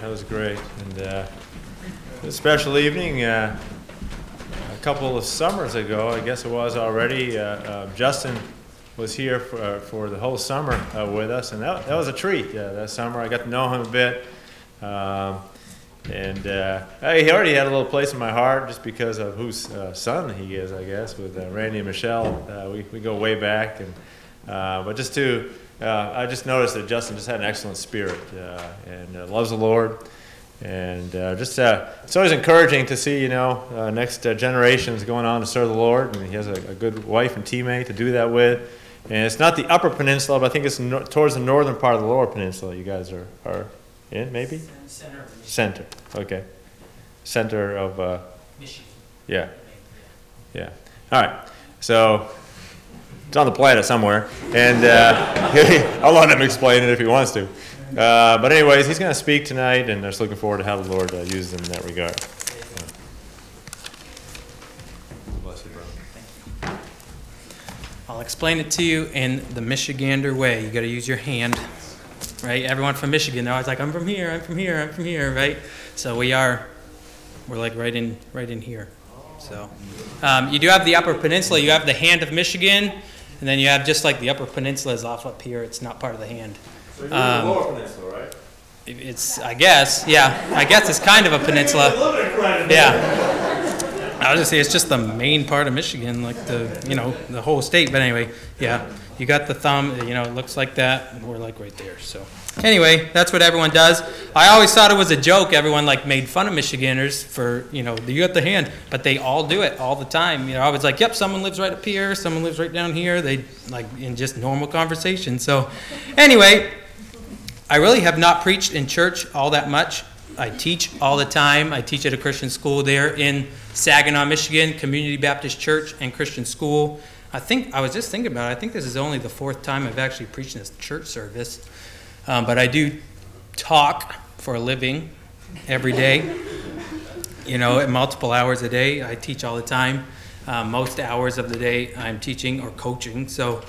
That was great. And uh, a special evening. Uh, a couple of summers ago, I guess it was already. Uh, uh, Justin was here for, for the whole summer uh, with us, and that, that was a treat. that summer, I got to know him a bit. Um, and uh, he already had a little place in my heart just because of whose uh, son he is, I guess, with uh, Randy and Michelle. Uh, we, we go way back. And, uh, but just to, uh, I just noticed that Justin just had an excellent spirit uh, and uh, loves the Lord. And uh, just, it's always encouraging to see, you know, next generations going on to serve the Lord. And he has a, a, good wife and teammate to do that with. And it's not the Upper Peninsula, but I think it's no, towards the northern part of the Lower Peninsula you guys are, are in, maybe? Center. Center, okay. Center of, uh, Michigan. yeah, yeah. All right, so it's on the planet somewhere, and uh, I'll let him explain it if he wants to. Uh, but anyways, he's going to speak tonight, and I'm just looking forward to how the Lord uh, uses him in that regard. I'll explain it to you in the Michigander way. You got to use your hand right? Everyone from Michigan, they're always like, I'm from here, I'm from here, I'm from here, right? So we are, we're like right in, right in here. So um, you do have the Upper Peninsula. You have the hand of Michigan, and then you have just like the Upper Peninsula is off up here. It's not part of the hand. So you're um, the Lower Peninsula, right? It's, I guess, yeah. I guess it's kind of a peninsula. Yeah. I was just say it's just the main part of Michigan, like the you know the whole state. But anyway, yeah you got the thumb, you know, it looks like that, and we're like right there. So anyway, that's what everyone does. I always thought it was a joke. Everyone like made fun of Michiganders for, you know, you got the hand, but they all do it all the time. You know, I was like, yep, someone lives right up here, someone lives right down here. They like in just normal conversation. So anyway, I really have not preached in church all that much. I teach all the time. I teach at a Christian school there in Saginaw, Michigan, Community Baptist Church and Christian School. I think I was just thinking about it. I think this is only the fourth time I've actually preached in this church service, um, but I do talk for a living every day. You know, at multiple hours a day. I teach all the time. Um, most hours of the day, I'm teaching or coaching. So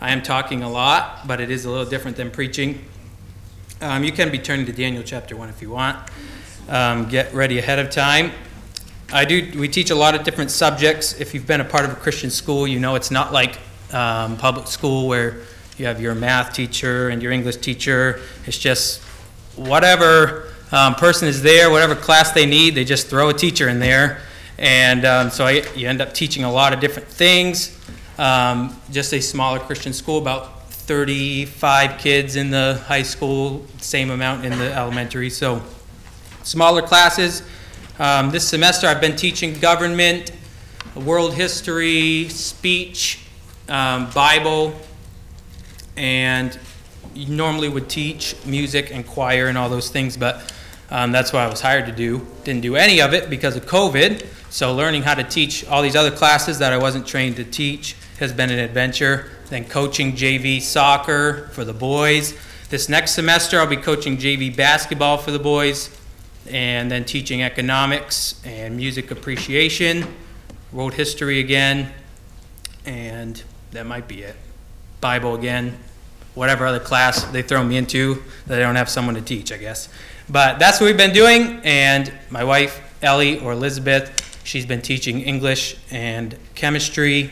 I am talking a lot, but it is a little different than preaching. Um, you can be turning to Daniel chapter 1 if you want. Um, get ready ahead of time. I do. We teach a lot of different subjects. If you've been a part of a Christian school, you know it's not like um, public school where you have your math teacher and your English teacher. It's just whatever um, person is there, whatever class they need, they just throw a teacher in there, and um, so I, you end up teaching a lot of different things. Um, just a smaller Christian school, about 35 kids in the high school, same amount in the elementary. So smaller classes um, this semester I've been teaching government, world history, speech, um, Bible, and normally would teach music and choir and all those things, but um, that's what I was hired to do. Didn't do any of it because of COVID. So learning how to teach all these other classes that I wasn't trained to teach has been an adventure. Then coaching JV soccer for the boys. This next semester I'll be coaching JV basketball for the boys and then teaching economics and music appreciation, world history again, and that might be it. Bible again, whatever other class they throw me into that I don't have someone to teach, I guess. But that's what we've been doing, and my wife, Ellie, or Elizabeth, she's been teaching English and chemistry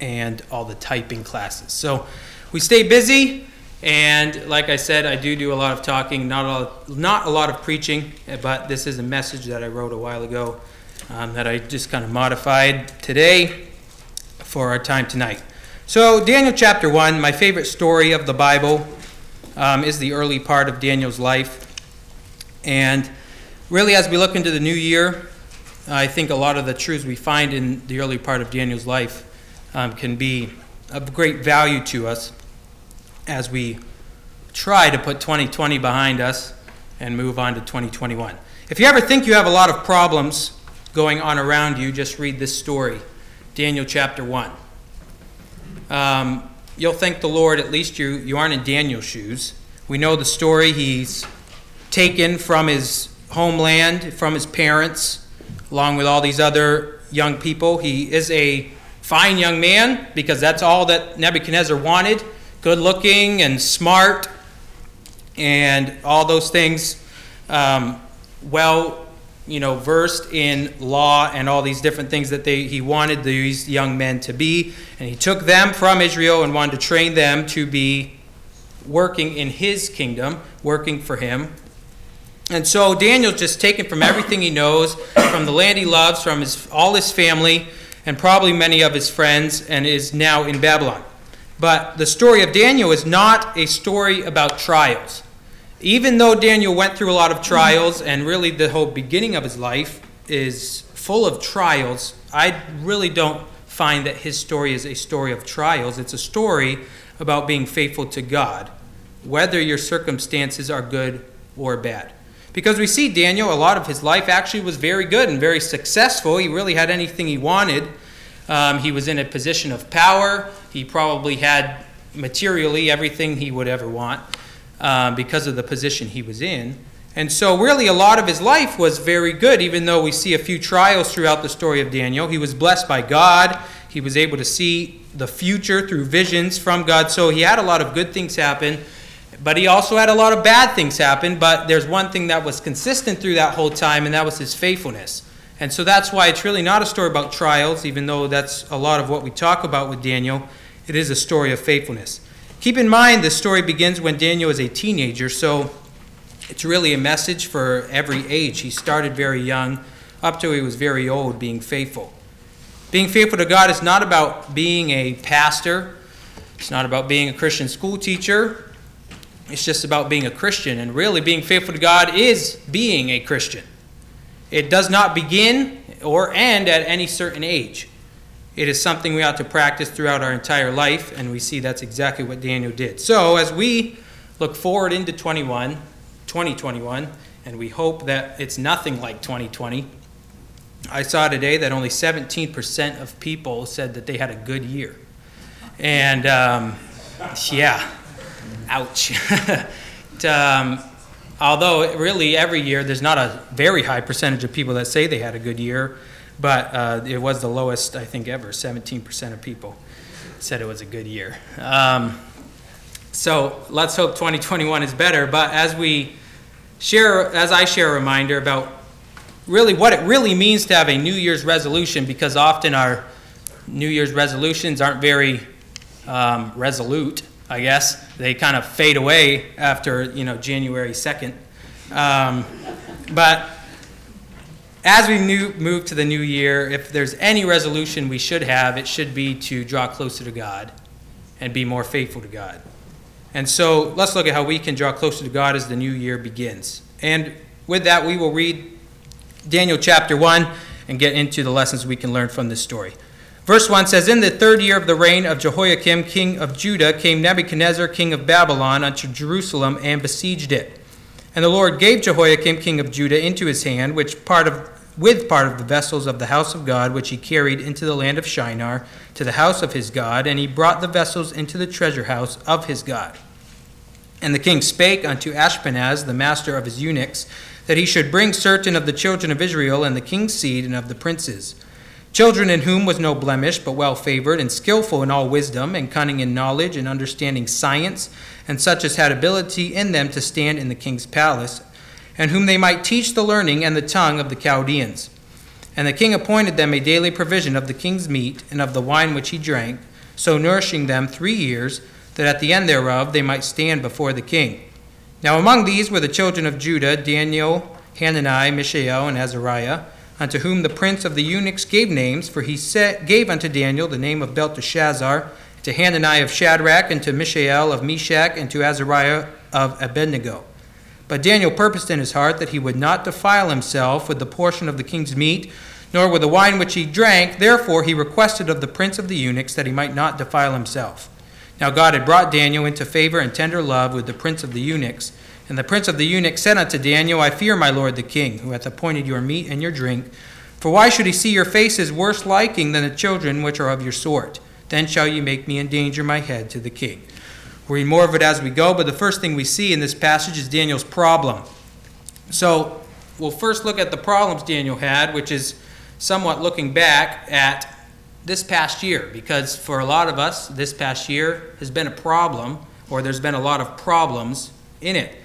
and all the typing classes. So we stay busy. And like I said, I do do a lot of talking, not a lot, not a lot of preaching, but this is a message that I wrote a while ago um, that I just kind of modified today for our time tonight. So, Daniel chapter 1, my favorite story of the Bible, um, is the early part of Daniel's life. And really, as we look into the new year, I think a lot of the truths we find in the early part of Daniel's life um, can be of great value to us as we try to put 2020 behind us and move on to 2021. If you ever think you have a lot of problems going on around you, just read this story Daniel chapter 1. Um, you'll thank the Lord, at least you, you aren't in Daniel's shoes. We know the story. He's taken from his homeland, from his parents, along with all these other young people. He is a fine young man because that's all that Nebuchadnezzar wanted good looking and smart and all those things. um, well, you know, versed in law and all these different things that they, he wanted these young men to be. And he took them from Israel and wanted to train them to be working in his kingdom, working for him. And so Daniel's just taken from everything he knows, from the land he loves, from his, all his family, and probably many of his friends, and is now in Babylon. But the story of Daniel is not a story about trials. Even though Daniel went through a lot of trials, and really the whole beginning of his life is full of trials, I really don't find that his story is a story of trials. It's a story about being faithful to God, whether your circumstances are good or bad. Because we see Daniel, a lot of his life actually was very good and very successful. He really had anything he wanted. Um, he was in a position of power. He probably had materially everything he would ever want um, because of the position he was in. And so, really, a lot of his life was very good, even though we see a few trials throughout the story of Daniel. He was blessed by God. He was able to see the future through visions from God. So, he had a lot of good things happen. But he also had a lot of bad things happen. But there's one thing that was consistent through that whole time, and that was his faithfulness. And so that's why it's really not a story about trials, even though that's a lot of what we talk about with Daniel. It is a story of faithfulness. Keep in mind, this story begins when Daniel is a teenager, so it's really a message for every age. He started very young up till he was very old, being faithful. Being faithful to God is not about being a pastor, it's not about being a Christian school teacher, it's just about being a Christian. And really, being faithful to God is being a Christian. It does not begin or end at any certain age. It is something we ought to practice throughout our entire life, and we see that's exactly what Daniel did. So, as we look forward into 21, 2021, and we hope that it's nothing like 2020, I saw today that only 17% of people said that they had a good year. And um, yeah, ouch. um, although, really, every year there's not a very high percentage of people that say they had a good year, but uh, it was the lowest, I think, ever. 17% of people said it was a good year. Um, so let's hope 2021 is better. But as we share, as I share a reminder about really what it really means to have a New Year's resolution, because often our New Year's resolutions aren't very um, resolute. I guess they kind of fade away after you know January 2nd. Um, but as we new, move to the new year, if there's any resolution we should have, it should be to draw closer to God and be more faithful to God. And so let's look at how we can draw closer to God as the new year begins. And with that, we will read Daniel chapter 1 and get into the lessons we can learn from this story. Verse 1 says In the third year of the reign of Jehoiakim, king of Judah, came Nebuchadnezzar, king of Babylon, unto Jerusalem and besieged it. And the Lord gave Jehoiakim, king of Judah, into his hand, which part of with part of the vessels of the house of God, which he carried into the land of Shinar, to the house of his God, and he brought the vessels into the treasure house of his God. And the king spake unto Ashpenaz, the master of his eunuchs, that he should bring certain of the children of Israel and the king's seed and of the princes Children in whom was no blemish, but well favored, and skillful in all wisdom, and cunning in knowledge, and understanding science, and such as had ability in them to stand in the king's palace, and whom they might teach the learning and the tongue of the Chaldeans. And the king appointed them a daily provision of the king's meat, and of the wine which he drank, so nourishing them three years, that at the end thereof they might stand before the king. Now among these were the children of Judah, Daniel, Hanani, Mishael, and Azariah unto whom the prince of the eunuchs gave names, for he set, gave unto Daniel the name of Belteshazzar, to Hanani of Shadrach, and to Mishael of Meshach, and to Azariah of Abednego. But Daniel purposed in his heart that he would not defile himself with the portion of the king's meat, nor with the wine which he drank. Therefore he requested of the prince of the eunuchs that he might not defile himself. Now God had brought Daniel into favor and tender love with the prince of the eunuchs. And the prince of the eunuchs said unto Daniel, I fear my lord the king, who hath appointed your meat and your drink. For why should he see your faces worse liking than the children which are of your sort? Then shall ye make me endanger my head to the king. We'll read more of it as we go, but the first thing we see in this passage is Daniel's problem. So we'll first look at the problems Daniel had, which is somewhat looking back at this past year, because for a lot of us, this past year has been a problem, or there's been a lot of problems in it.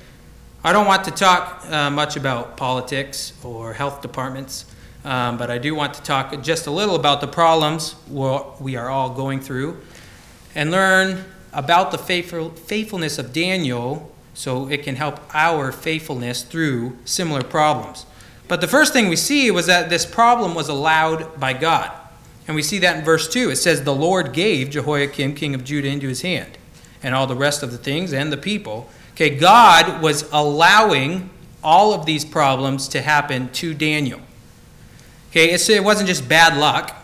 I don't want to talk uh, much about politics or health departments, um, but I do want to talk just a little about the problems we are all going through and learn about the faithful, faithfulness of Daniel so it can help our faithfulness through similar problems. But the first thing we see was that this problem was allowed by God. And we see that in verse 2. It says, The Lord gave Jehoiakim, king of Judah, into his hand, and all the rest of the things and the people. Okay, God was allowing all of these problems to happen to Daniel. Okay, it wasn't just bad luck.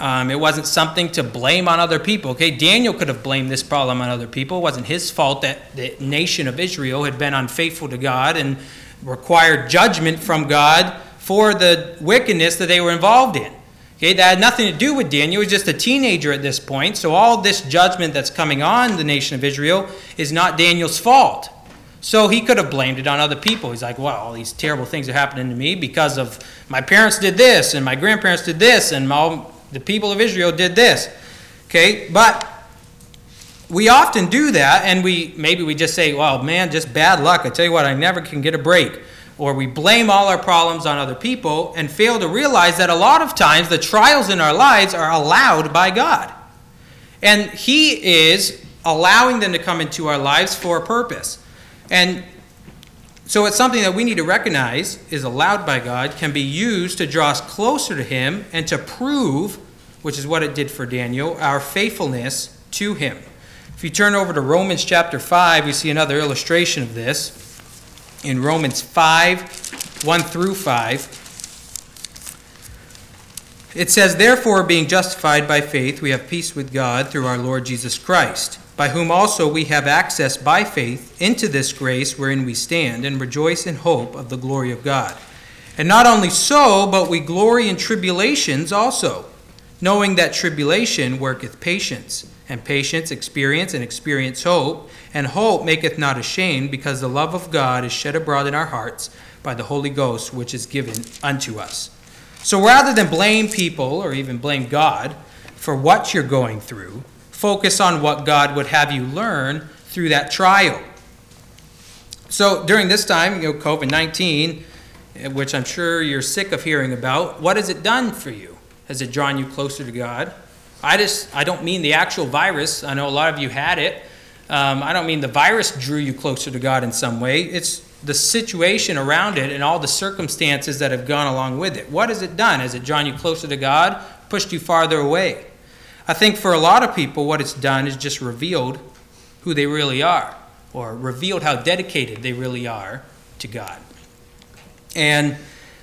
Um, it wasn't something to blame on other people. Okay, Daniel could have blamed this problem on other people. It wasn't his fault that the nation of Israel had been unfaithful to God and required judgment from God for the wickedness that they were involved in. Okay, that had nothing to do with Daniel. He was just a teenager at this point. So all this judgment that's coming on the nation of Israel is not Daniel's fault. So he could have blamed it on other people. He's like, well, all these terrible things are happening to me because of my parents did this and my grandparents did this and all the people of Israel did this. Okay, but we often do that and we maybe we just say, well, man, just bad luck. I tell you what, I never can get a break or we blame all our problems on other people and fail to realize that a lot of times the trials in our lives are allowed by God. And He is allowing them to come into our lives for a purpose. And so it's something that we need to recognize is allowed by God, can be used to draw us closer to Him and to prove, which is what it did for Daniel, our faithfulness to Him. If you turn over to Romans chapter 5, we see another illustration of this in Romans 5 1 through 5. It says, Therefore, being justified by faith, we have peace with God through our Lord Jesus Christ, by whom also we have access by faith into this grace wherein we stand, and rejoice in hope of the glory of God. And not only so, but we glory in tribulations also, knowing that tribulation worketh patience and patience, experience, and experience hope. And hope maketh not ashamed, because the love of God is shed abroad in our hearts by the Holy Ghost, which is given unto us. So rather than blame people or even blame God for what you're going through, focus on what God would have you learn through that trial. So during this time, you know, COVID 19, which I'm sure you're sick of hearing about, what has it done for you? Has it drawn you closer to God? I just I don't mean the actual virus. I know a lot of you had it. Um, I don't mean the virus drew you closer to God in some way. It's the situation around it and all the circumstances that have gone along with it. What has it done? Has it drawn you closer to God? Pushed you farther away? I think for a lot of people, what it's done is just revealed who they really are, or revealed how dedicated they really are to God. And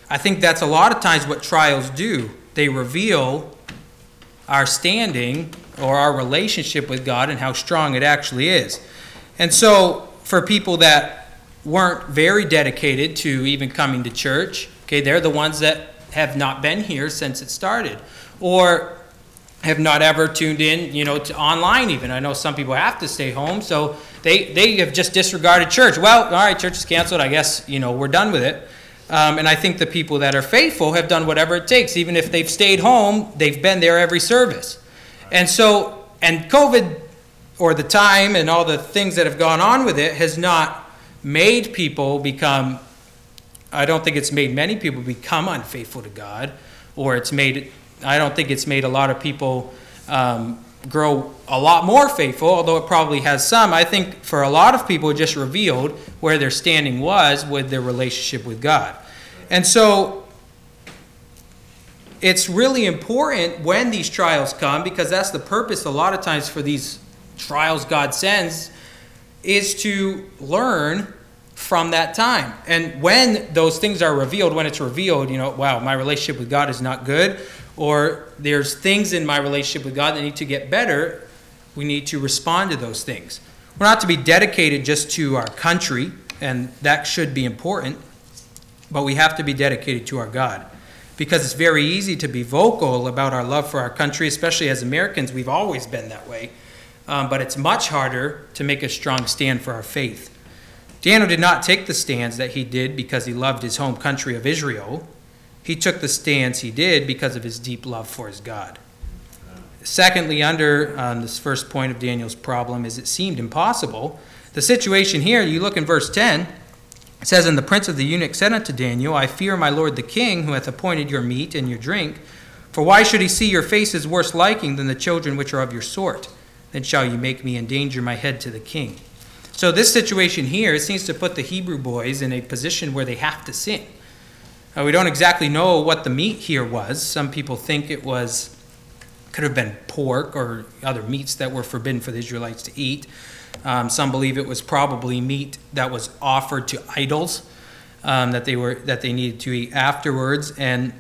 I think that's a lot of times what trials do. They reveal our standing or our relationship with God and how strong it actually is. And so, for people that weren't very dedicated to even coming to church, okay, they're the ones that have not been here since it started, or have not ever tuned in, you know, to online even. I know some people have to stay home, so they, they have just disregarded church. Well, all right, church is canceled. I guess, you know, we're done with it. Um, and I think the people that are faithful have done whatever it takes. Even if they've stayed home, they've been there every service. And so, and COVID or the time and all the things that have gone on with it has not made people become, I don't think it's made many people become unfaithful to God, or it's made, I don't think it's made a lot of people um, grow a lot more faithful, although it probably has some. I think for a lot of people, it just revealed where their standing was with their relationship with God. And so it's really important when these trials come, because that's the purpose a lot of times for these trials God sends, is to learn from that time. And when those things are revealed, when it's revealed, you know, wow, my relationship with God is not good, or there's things in my relationship with God that need to get better, we need to respond to those things. We're not to be dedicated just to our country, and that should be important, but we have to be dedicated to our God. Because it's very easy to be vocal about our love for our country, especially as Americans, we've always been that way. Um, but it's much harder to make a strong stand for our faith. Daniel did not take the stands that he did because he loved his home country of Israel. He took the stance he did because of his deep love for his God. Secondly, under um, this first point of Daniel's problem, is it seemed impossible The situation here, you look in verse 10, it says, And the prince of the eunuchs said unto Daniel, I fear my lord the king, who hath appointed your meat and your drink. For why should he see your faces worse liking than the children which are of your sort? Then shall you make me endanger my head to the king. So, this situation here, it seems to put the Hebrew boys in a position where they have to sin. Uh, we don't exactly know what the meat here was. Some people think it was, could have been pork or other meats that were forbidden for the Israelites to eat. Um, some believe it was probably meat that was offered to idols um, that they were that they needed to eat afterwards, and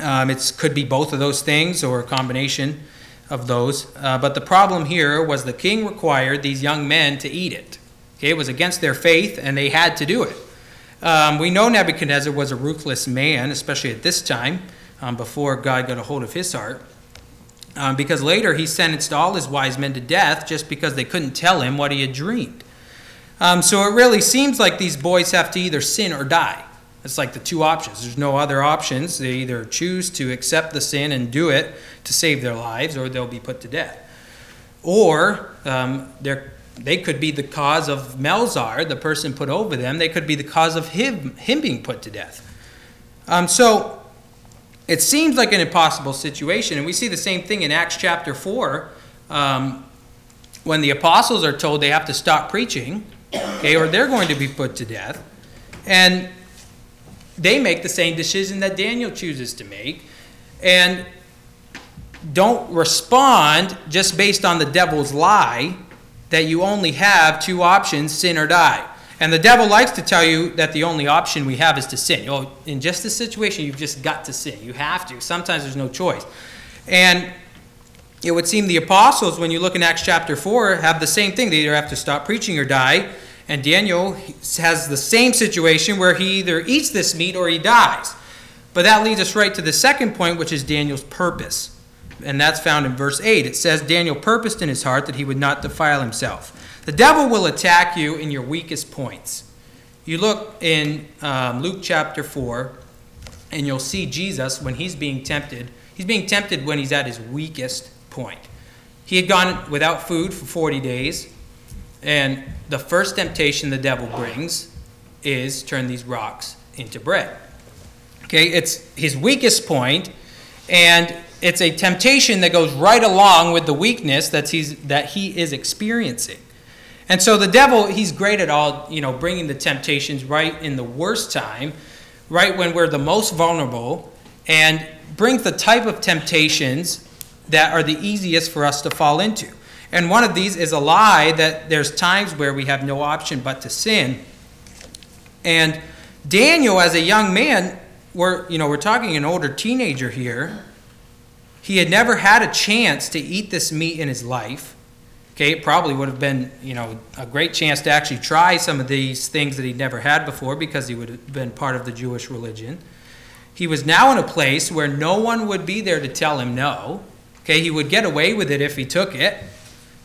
um, it could be both of those things or a combination of those. Uh, but the problem here was the king required these young men to eat it. Okay, it was against their faith, and they had to do it. Um, we know Nebuchadnezzar was a ruthless man, especially at this time, um, before God got a hold of his heart. Um, because later he sentenced all his wise men to death just because they couldn't tell him what he had dreamed. Um, so it really seems like these boys have to either sin or die. It's like the two options. There's no other options. They either choose to accept the sin and do it to save their lives, or they'll be put to death. Or um, they could be the cause of Melzar, the person put over them. They could be the cause of him, him being put to death. Um, so it seems like an impossible situation. And we see the same thing in Acts chapter 4 um, when the apostles are told they have to stop preaching, okay, or they're going to be put to death. And they make the same decision that Daniel chooses to make. And don't respond just based on the devil's lie that you only have two options sin or die. And the devil likes to tell you that the only option we have is to sin. Know, in just this situation, you've just got to sin. You have to. Sometimes there's no choice. And it would seem the apostles, when you look in Acts chapter 4, have the same thing. They either have to stop preaching or die. And Daniel has the same situation where he either eats this meat or he dies. But that leads us right to the second point, which is Daniel's purpose. And that's found in verse 8. It says, Daniel purposed in his heart that he would not defile himself. The devil will attack you in your weakest points. You look in um, Luke chapter 4, and you'll see Jesus when he's being tempted. He's being tempted when he's at his weakest point. He had gone without food for 40 days, and the first temptation the devil brings is turn these rocks into bread. Okay, it's his weakest point, and it's a temptation that goes right along with the weakness that he's that he is experiencing. And so the devil, he's great at all, you know, bringing the temptations right in the worst time, right when we're the most vulnerable, and brings the type of temptations that are the easiest for us to fall into. And one of these is a lie that there's times where we have no option but to sin. And Daniel, as a young man, we're, you know, we're talking an older teenager here. He had never had a chance to eat this meat in his life. Okay, it probably would have been, you know, a great chance to actually try some of these things that he'd never had before because he would have been part of the Jewish religion. He was now in a place where no one would be there to tell him no. Okay, he would get away with it if he took it.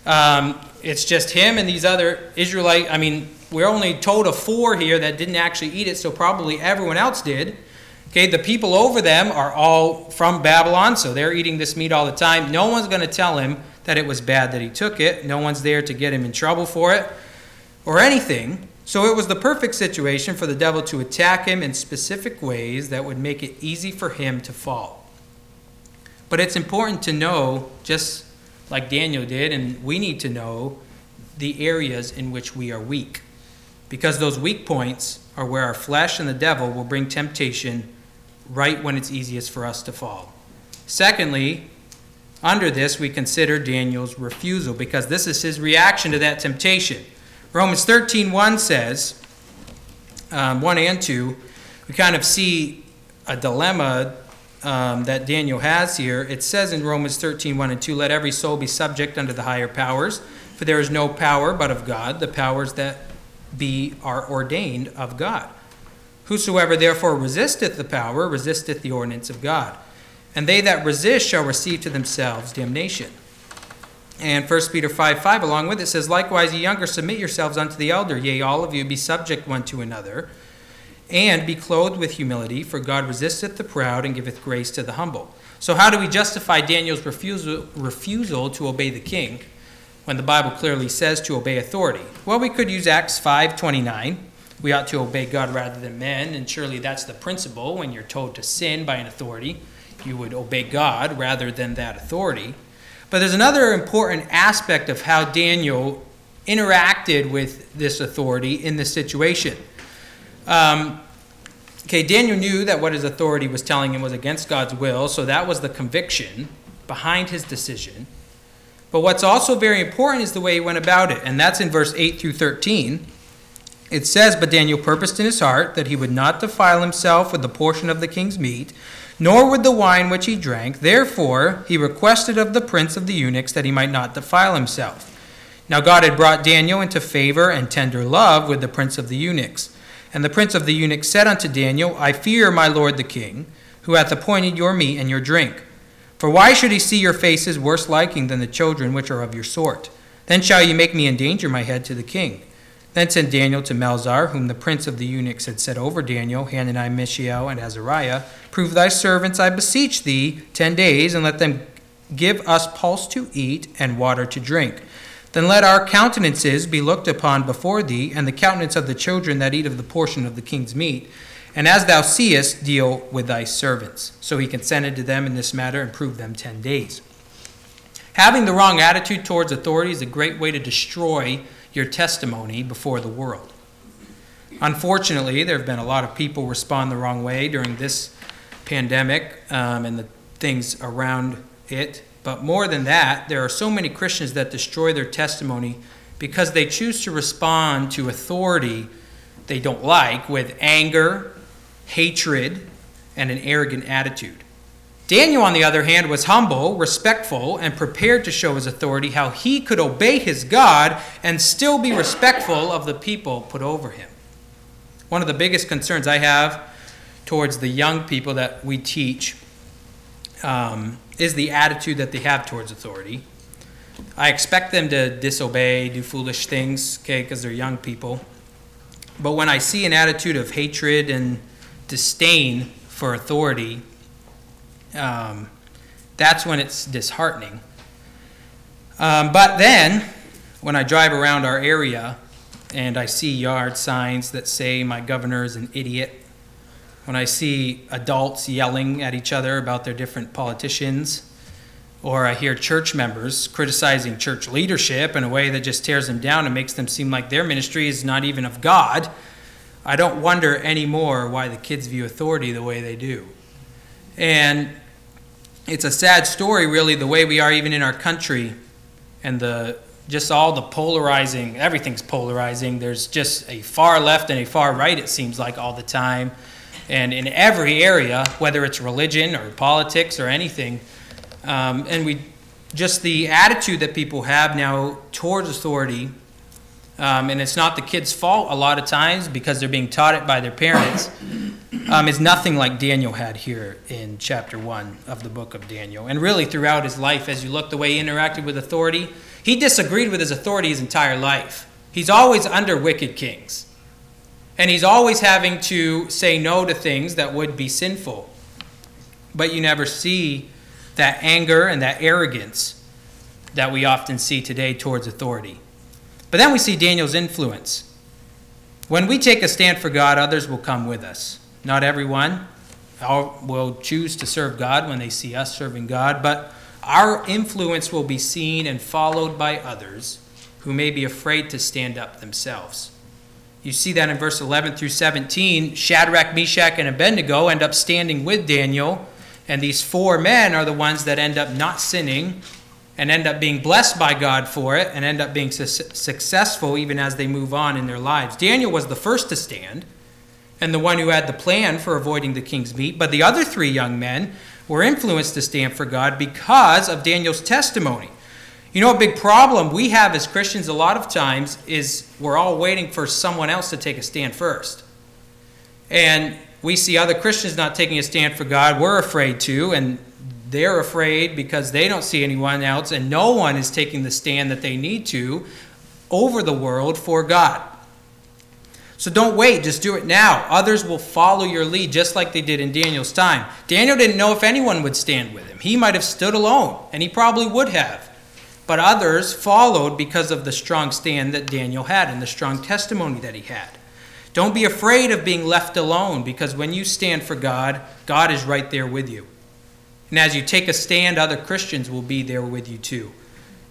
Um, it's just him and these other Israelite. I mean, we're only told of four here that didn't actually eat it, so probably everyone else did. Okay, the people over them are all from Babylon, so they're eating this meat all the time. No one's going to tell him that it was bad that he took it. No one's there to get him in trouble for it or anything. So it was the perfect situation for the devil to attack him in specific ways that would make it easy for him to fall. But it's important to know, just like Daniel did, and we need to know the areas in which we are weak. Because those weak points are where our flesh and the devil will bring temptation right when it's easiest for us to fall. Secondly, under this, we consider Daniel's refusal because this is his reaction to that temptation. Romans 13 1 says, um, 1 and 2, we kind of see a dilemma um, that Daniel has here. It says in Romans 13 1 and 2, Let every soul be subject unto the higher powers, for there is no power but of God, the powers that be are ordained of God. Whosoever therefore resisteth the power resisteth the ordinance of God and they that resist shall receive to themselves damnation. And 1 Peter 5 5, along with it, says, Likewise, ye younger, submit yourselves unto the elder. Yea, all of you be subject one to another, and be clothed with humility, for God resisteth the proud and giveth grace to the humble. So, how do we justify Daniel's refusal, refusal to obey the king? when the Bible clearly says to obey authority? Well, we could use Acts 5:29. We ought to obey God rather than men, and surely that's the principle when you're told to sin by an authority. You would obey God rather than that authority. But there's another important aspect of how Daniel interacted with this authority in this situation. Um, okay, Daniel knew that what his authority was telling him was against God's will, so that was the conviction behind his decision. But what's also very important is the way he went about it, and that's in verse 8 through 13. It says, But Daniel purposed in his heart that he would not defile himself with the portion of the king's meat, nor with the wine which he drank. Therefore, he requested of the prince of the eunuchs that he might not defile himself. Now God had brought Daniel into favor and tender love with the prince of the eunuchs. And the prince of the eunuchs said unto Daniel, I fear my lord the king, who hath appointed your meat and your drink. For why should he see your faces worse liking than the children which are of your sort? Then shall ye make me endanger my head to the king. Then said Daniel to Melzar, whom the prince of the eunuchs had set over Daniel, Hananiah, Mishael, and Azariah, Prove thy servants, I beseech thee, ten days, and let them give us pulse to eat and water to drink. Then let our countenances be looked upon before thee, and the countenance of the children that eat of the portion of the king's meat, and as thou seest, deal with thy servants. So he consented to them in this matter and proved them ten days. Having the wrong attitude towards authority is a great way to destroy your testimony before the world. Unfortunately, there have been a lot of people respond the wrong way during this pandemic um, and the things around it. But more than that, there are so many Christians that destroy their testimony because they choose to respond to authority they don't like with anger, hatred, and an arrogant attitude. Daniel, on the other hand, was humble, respectful, and prepared to show his authority how he could obey his God and still be respectful of the people put over him. One of the biggest concerns I have towards the young people that we teach um, is the attitude that they have towards authority. I expect them to disobey, do foolish things, okay, because they're young people. But when I see an attitude of hatred and disdain for authority, um, that's when it's disheartening. Um, but then, when I drive around our area and I see yard signs that say my governor is an idiot, when I see adults yelling at each other about their different politicians, or I hear church members criticizing church leadership in a way that just tears them down and makes them seem like their ministry is not even of God, I don't wonder anymore why the kids view authority the way they do. And it's a sad story, really, the way we are even in our country and the just all the polarizing, everything's polarizing. There's just a far left and a far right, it seems like, all the time. And in every area, whether it's religion or politics or anything, um, and we just the attitude that people have now towards authority, um, and it's not the kids' fault a lot of times because they're being taught it by their parents um, is nothing like Daniel had here in chapter 1 of the book of Daniel. And really, throughout his life, as you look the way he interacted with authority, he disagreed with his authority his entire life. He's always under wicked kings. And he's always having to say no to things that would be sinful. But you never see that anger and that arrogance that we often see today towards authority. But then we see Daniel's influence. When we take a stand for God, others will come with us. Not everyone will choose to serve God when they see us serving God, but our influence will be seen and followed by others who may be afraid to stand up themselves. You see that in verse 11 through 17. Shadrach, Meshach, and Abednego end up standing with Daniel, and these four men are the ones that end up not sinning and end up being blessed by God for it and end up being su- successful even as they move on in their lives. Daniel was the first to stand and the one who had the plan for avoiding the king's meat. But the other three young men were influenced to stand for God because of Daniel's testimony. You know, a big problem we have as Christians a lot of times is we're all waiting for someone else to take a stand first. And we see other Christians not taking a stand for God. We're afraid to, and they're afraid because they don't see anyone else, and no one is taking the stand that they need to over the world for God. So don't wait, just do it now. Others will follow your lead just like they did in Daniel's time. Daniel didn't know if anyone would stand with him. He might have stood alone, and he probably would have. but others followed because of the strong stand that Daniel had and the strong testimony that he had. Don't be afraid of being left alone because when you stand for God, God is right there with you. And as you take a stand, other Christians will be there with you too.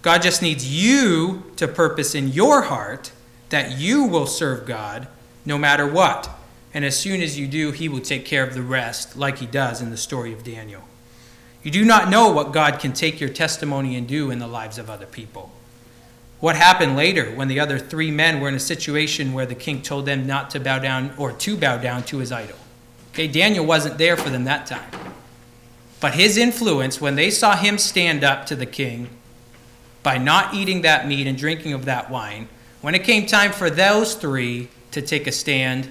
God just needs you to purpose in your heart that you will serve God no matter what. And as soon as you do, He will take care of the rest, like He does in the story of Daniel. You do not know what God can take your testimony and do in the lives of other people. What happened later when the other three men were in a situation where the king told them not to bow down or to bow down to his idol? Okay, Daniel wasn't there for them that time. But his influence, when they saw him stand up to the king by not eating that meat and drinking of that wine, when it came time for those three to take a stand,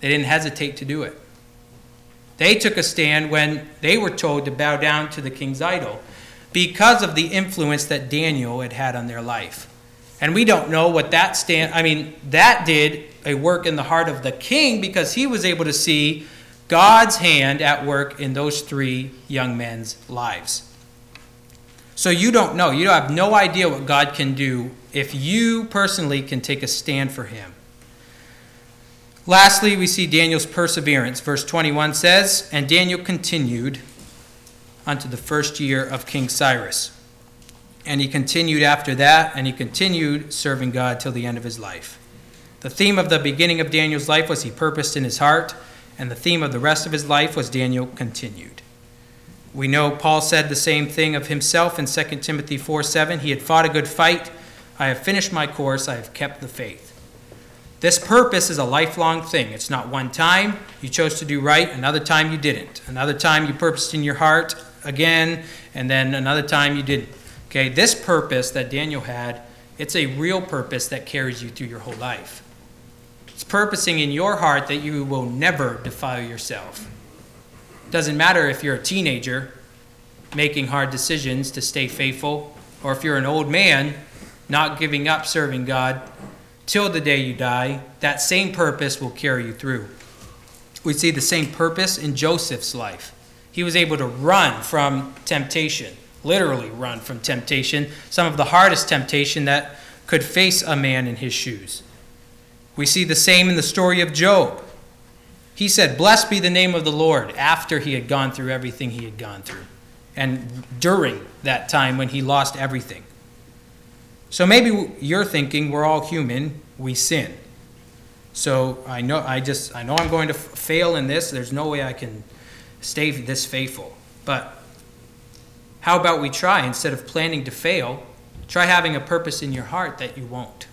they didn't hesitate to do it. They took a stand when they were told to bow down to the king's idol because of the influence that Daniel had had on their life. And we don't know what that stand, I mean, that did a work in the heart of the king because he was able to see God's hand at work in those three young men's lives. So you don't know. You have no idea what God can do if you personally can take a stand for him. Lastly, we see Daniel's perseverance. Verse 21 says, And Daniel continued unto the first year of King Cyrus. And he continued after that, and he continued serving God till the end of his life. The theme of the beginning of Daniel's life was he purposed in his heart, and the theme of the rest of his life was Daniel continued. We know Paul said the same thing of himself in 2 Timothy 4 7. He had fought a good fight. I have finished my course. I have kept the faith. This purpose is a lifelong thing. It's not one time you chose to do right, another time you didn't. Another time you purposed in your heart again, and then another time you didn't. Okay, this purpose that Daniel had, it's a real purpose that carries you through your whole life. It's purposing in your heart that you will never defile yourself. Doesn't matter if you're a teenager making hard decisions to stay faithful, or if you're an old man not giving up serving God till the day you die, that same purpose will carry you through. We see the same purpose in Joseph's life. He was able to run from temptation, literally run from temptation, some of the hardest temptation that could face a man in his shoes. We see the same in the story of Job. He said, Blessed be the name of the Lord, after he had gone through everything he had gone through, and during that time when he lost everything. So maybe you're thinking we're all human, we sin. So I know I just I know I'm going to fail in this. There's no way I can stay this faithful. But how about we try instead of planning to fail, try having a purpose in your heart that you won't.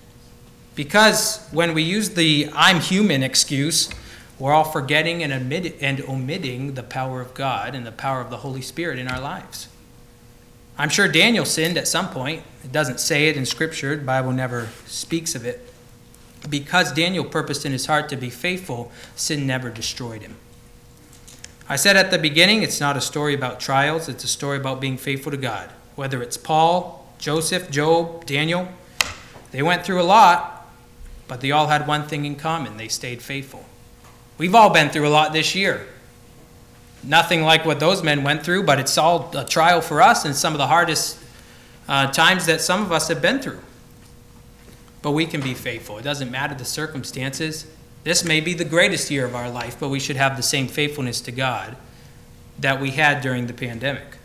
Because when we use the I'm human excuse, we're all forgetting and, and omitting the power of God and the power of the Holy Spirit in our lives. I'm sure Daniel sinned at some point. It doesn't say it in Scripture, the Bible never speaks of it. Because Daniel purposed in his heart to be faithful, sin never destroyed him. I said at the beginning, it's not a story about trials, it's a story about being faithful to God. Whether it's Paul, Joseph, Job, Daniel, they went through a lot, but they all had one thing in common they stayed faithful. We've all been through a lot this year. Nothing like what those men went through, but it's all a trial for us and some of the hardest uh, times that some of us have been through. But we can be faithful. It doesn't matter the circumstances. This may be the greatest year of our life, but we should have the same faithfulness to God that we had during the pandemic.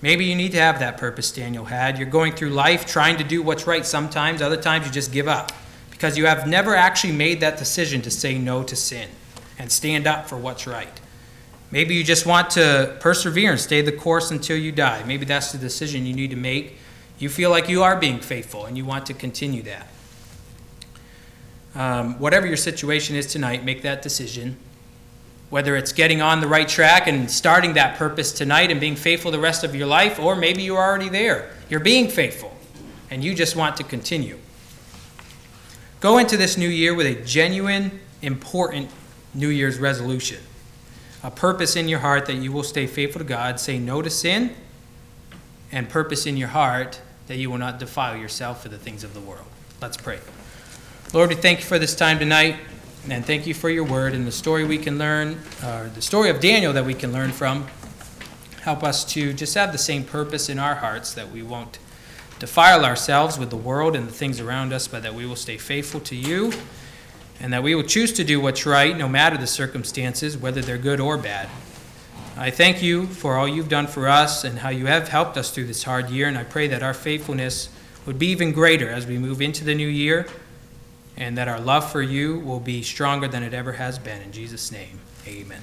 Maybe you need to have that purpose Daniel had. You're going through life trying to do what's right sometimes, other times you just give up because you have never actually made that decision to say no to sin and stand up for what's right. Maybe you just want to persevere and stay the course until you die. Maybe that's the decision you need to make. You feel like you are being faithful and you want to continue that. Um, whatever your situation is tonight, make that decision. Whether it's getting on the right track and starting that purpose tonight and being faithful the rest of your life, or maybe you're already there. You're being faithful and you just want to continue. Go into this new year with a genuine, important New Year's resolution a purpose in your heart that you will stay faithful to God, say no to sin, and purpose in your heart that you will not defile yourself for the things of the world. Let's pray. Lord, we thank you for this time tonight, and thank you for your word and the story we can learn, uh, the story of Daniel that we can learn from. Help us to just have the same purpose in our hearts that we won't defile ourselves with the world and the things around us, but that we will stay faithful to you and that we will choose to do what's right no matter the circumstances, whether they're good or bad. I thank you for all you've done for us and how you have helped us through this hard year, and I pray that our faithfulness would be even greater as we move into the new year, and that our love for you will be stronger than it ever has been. In Jesus' name, amen.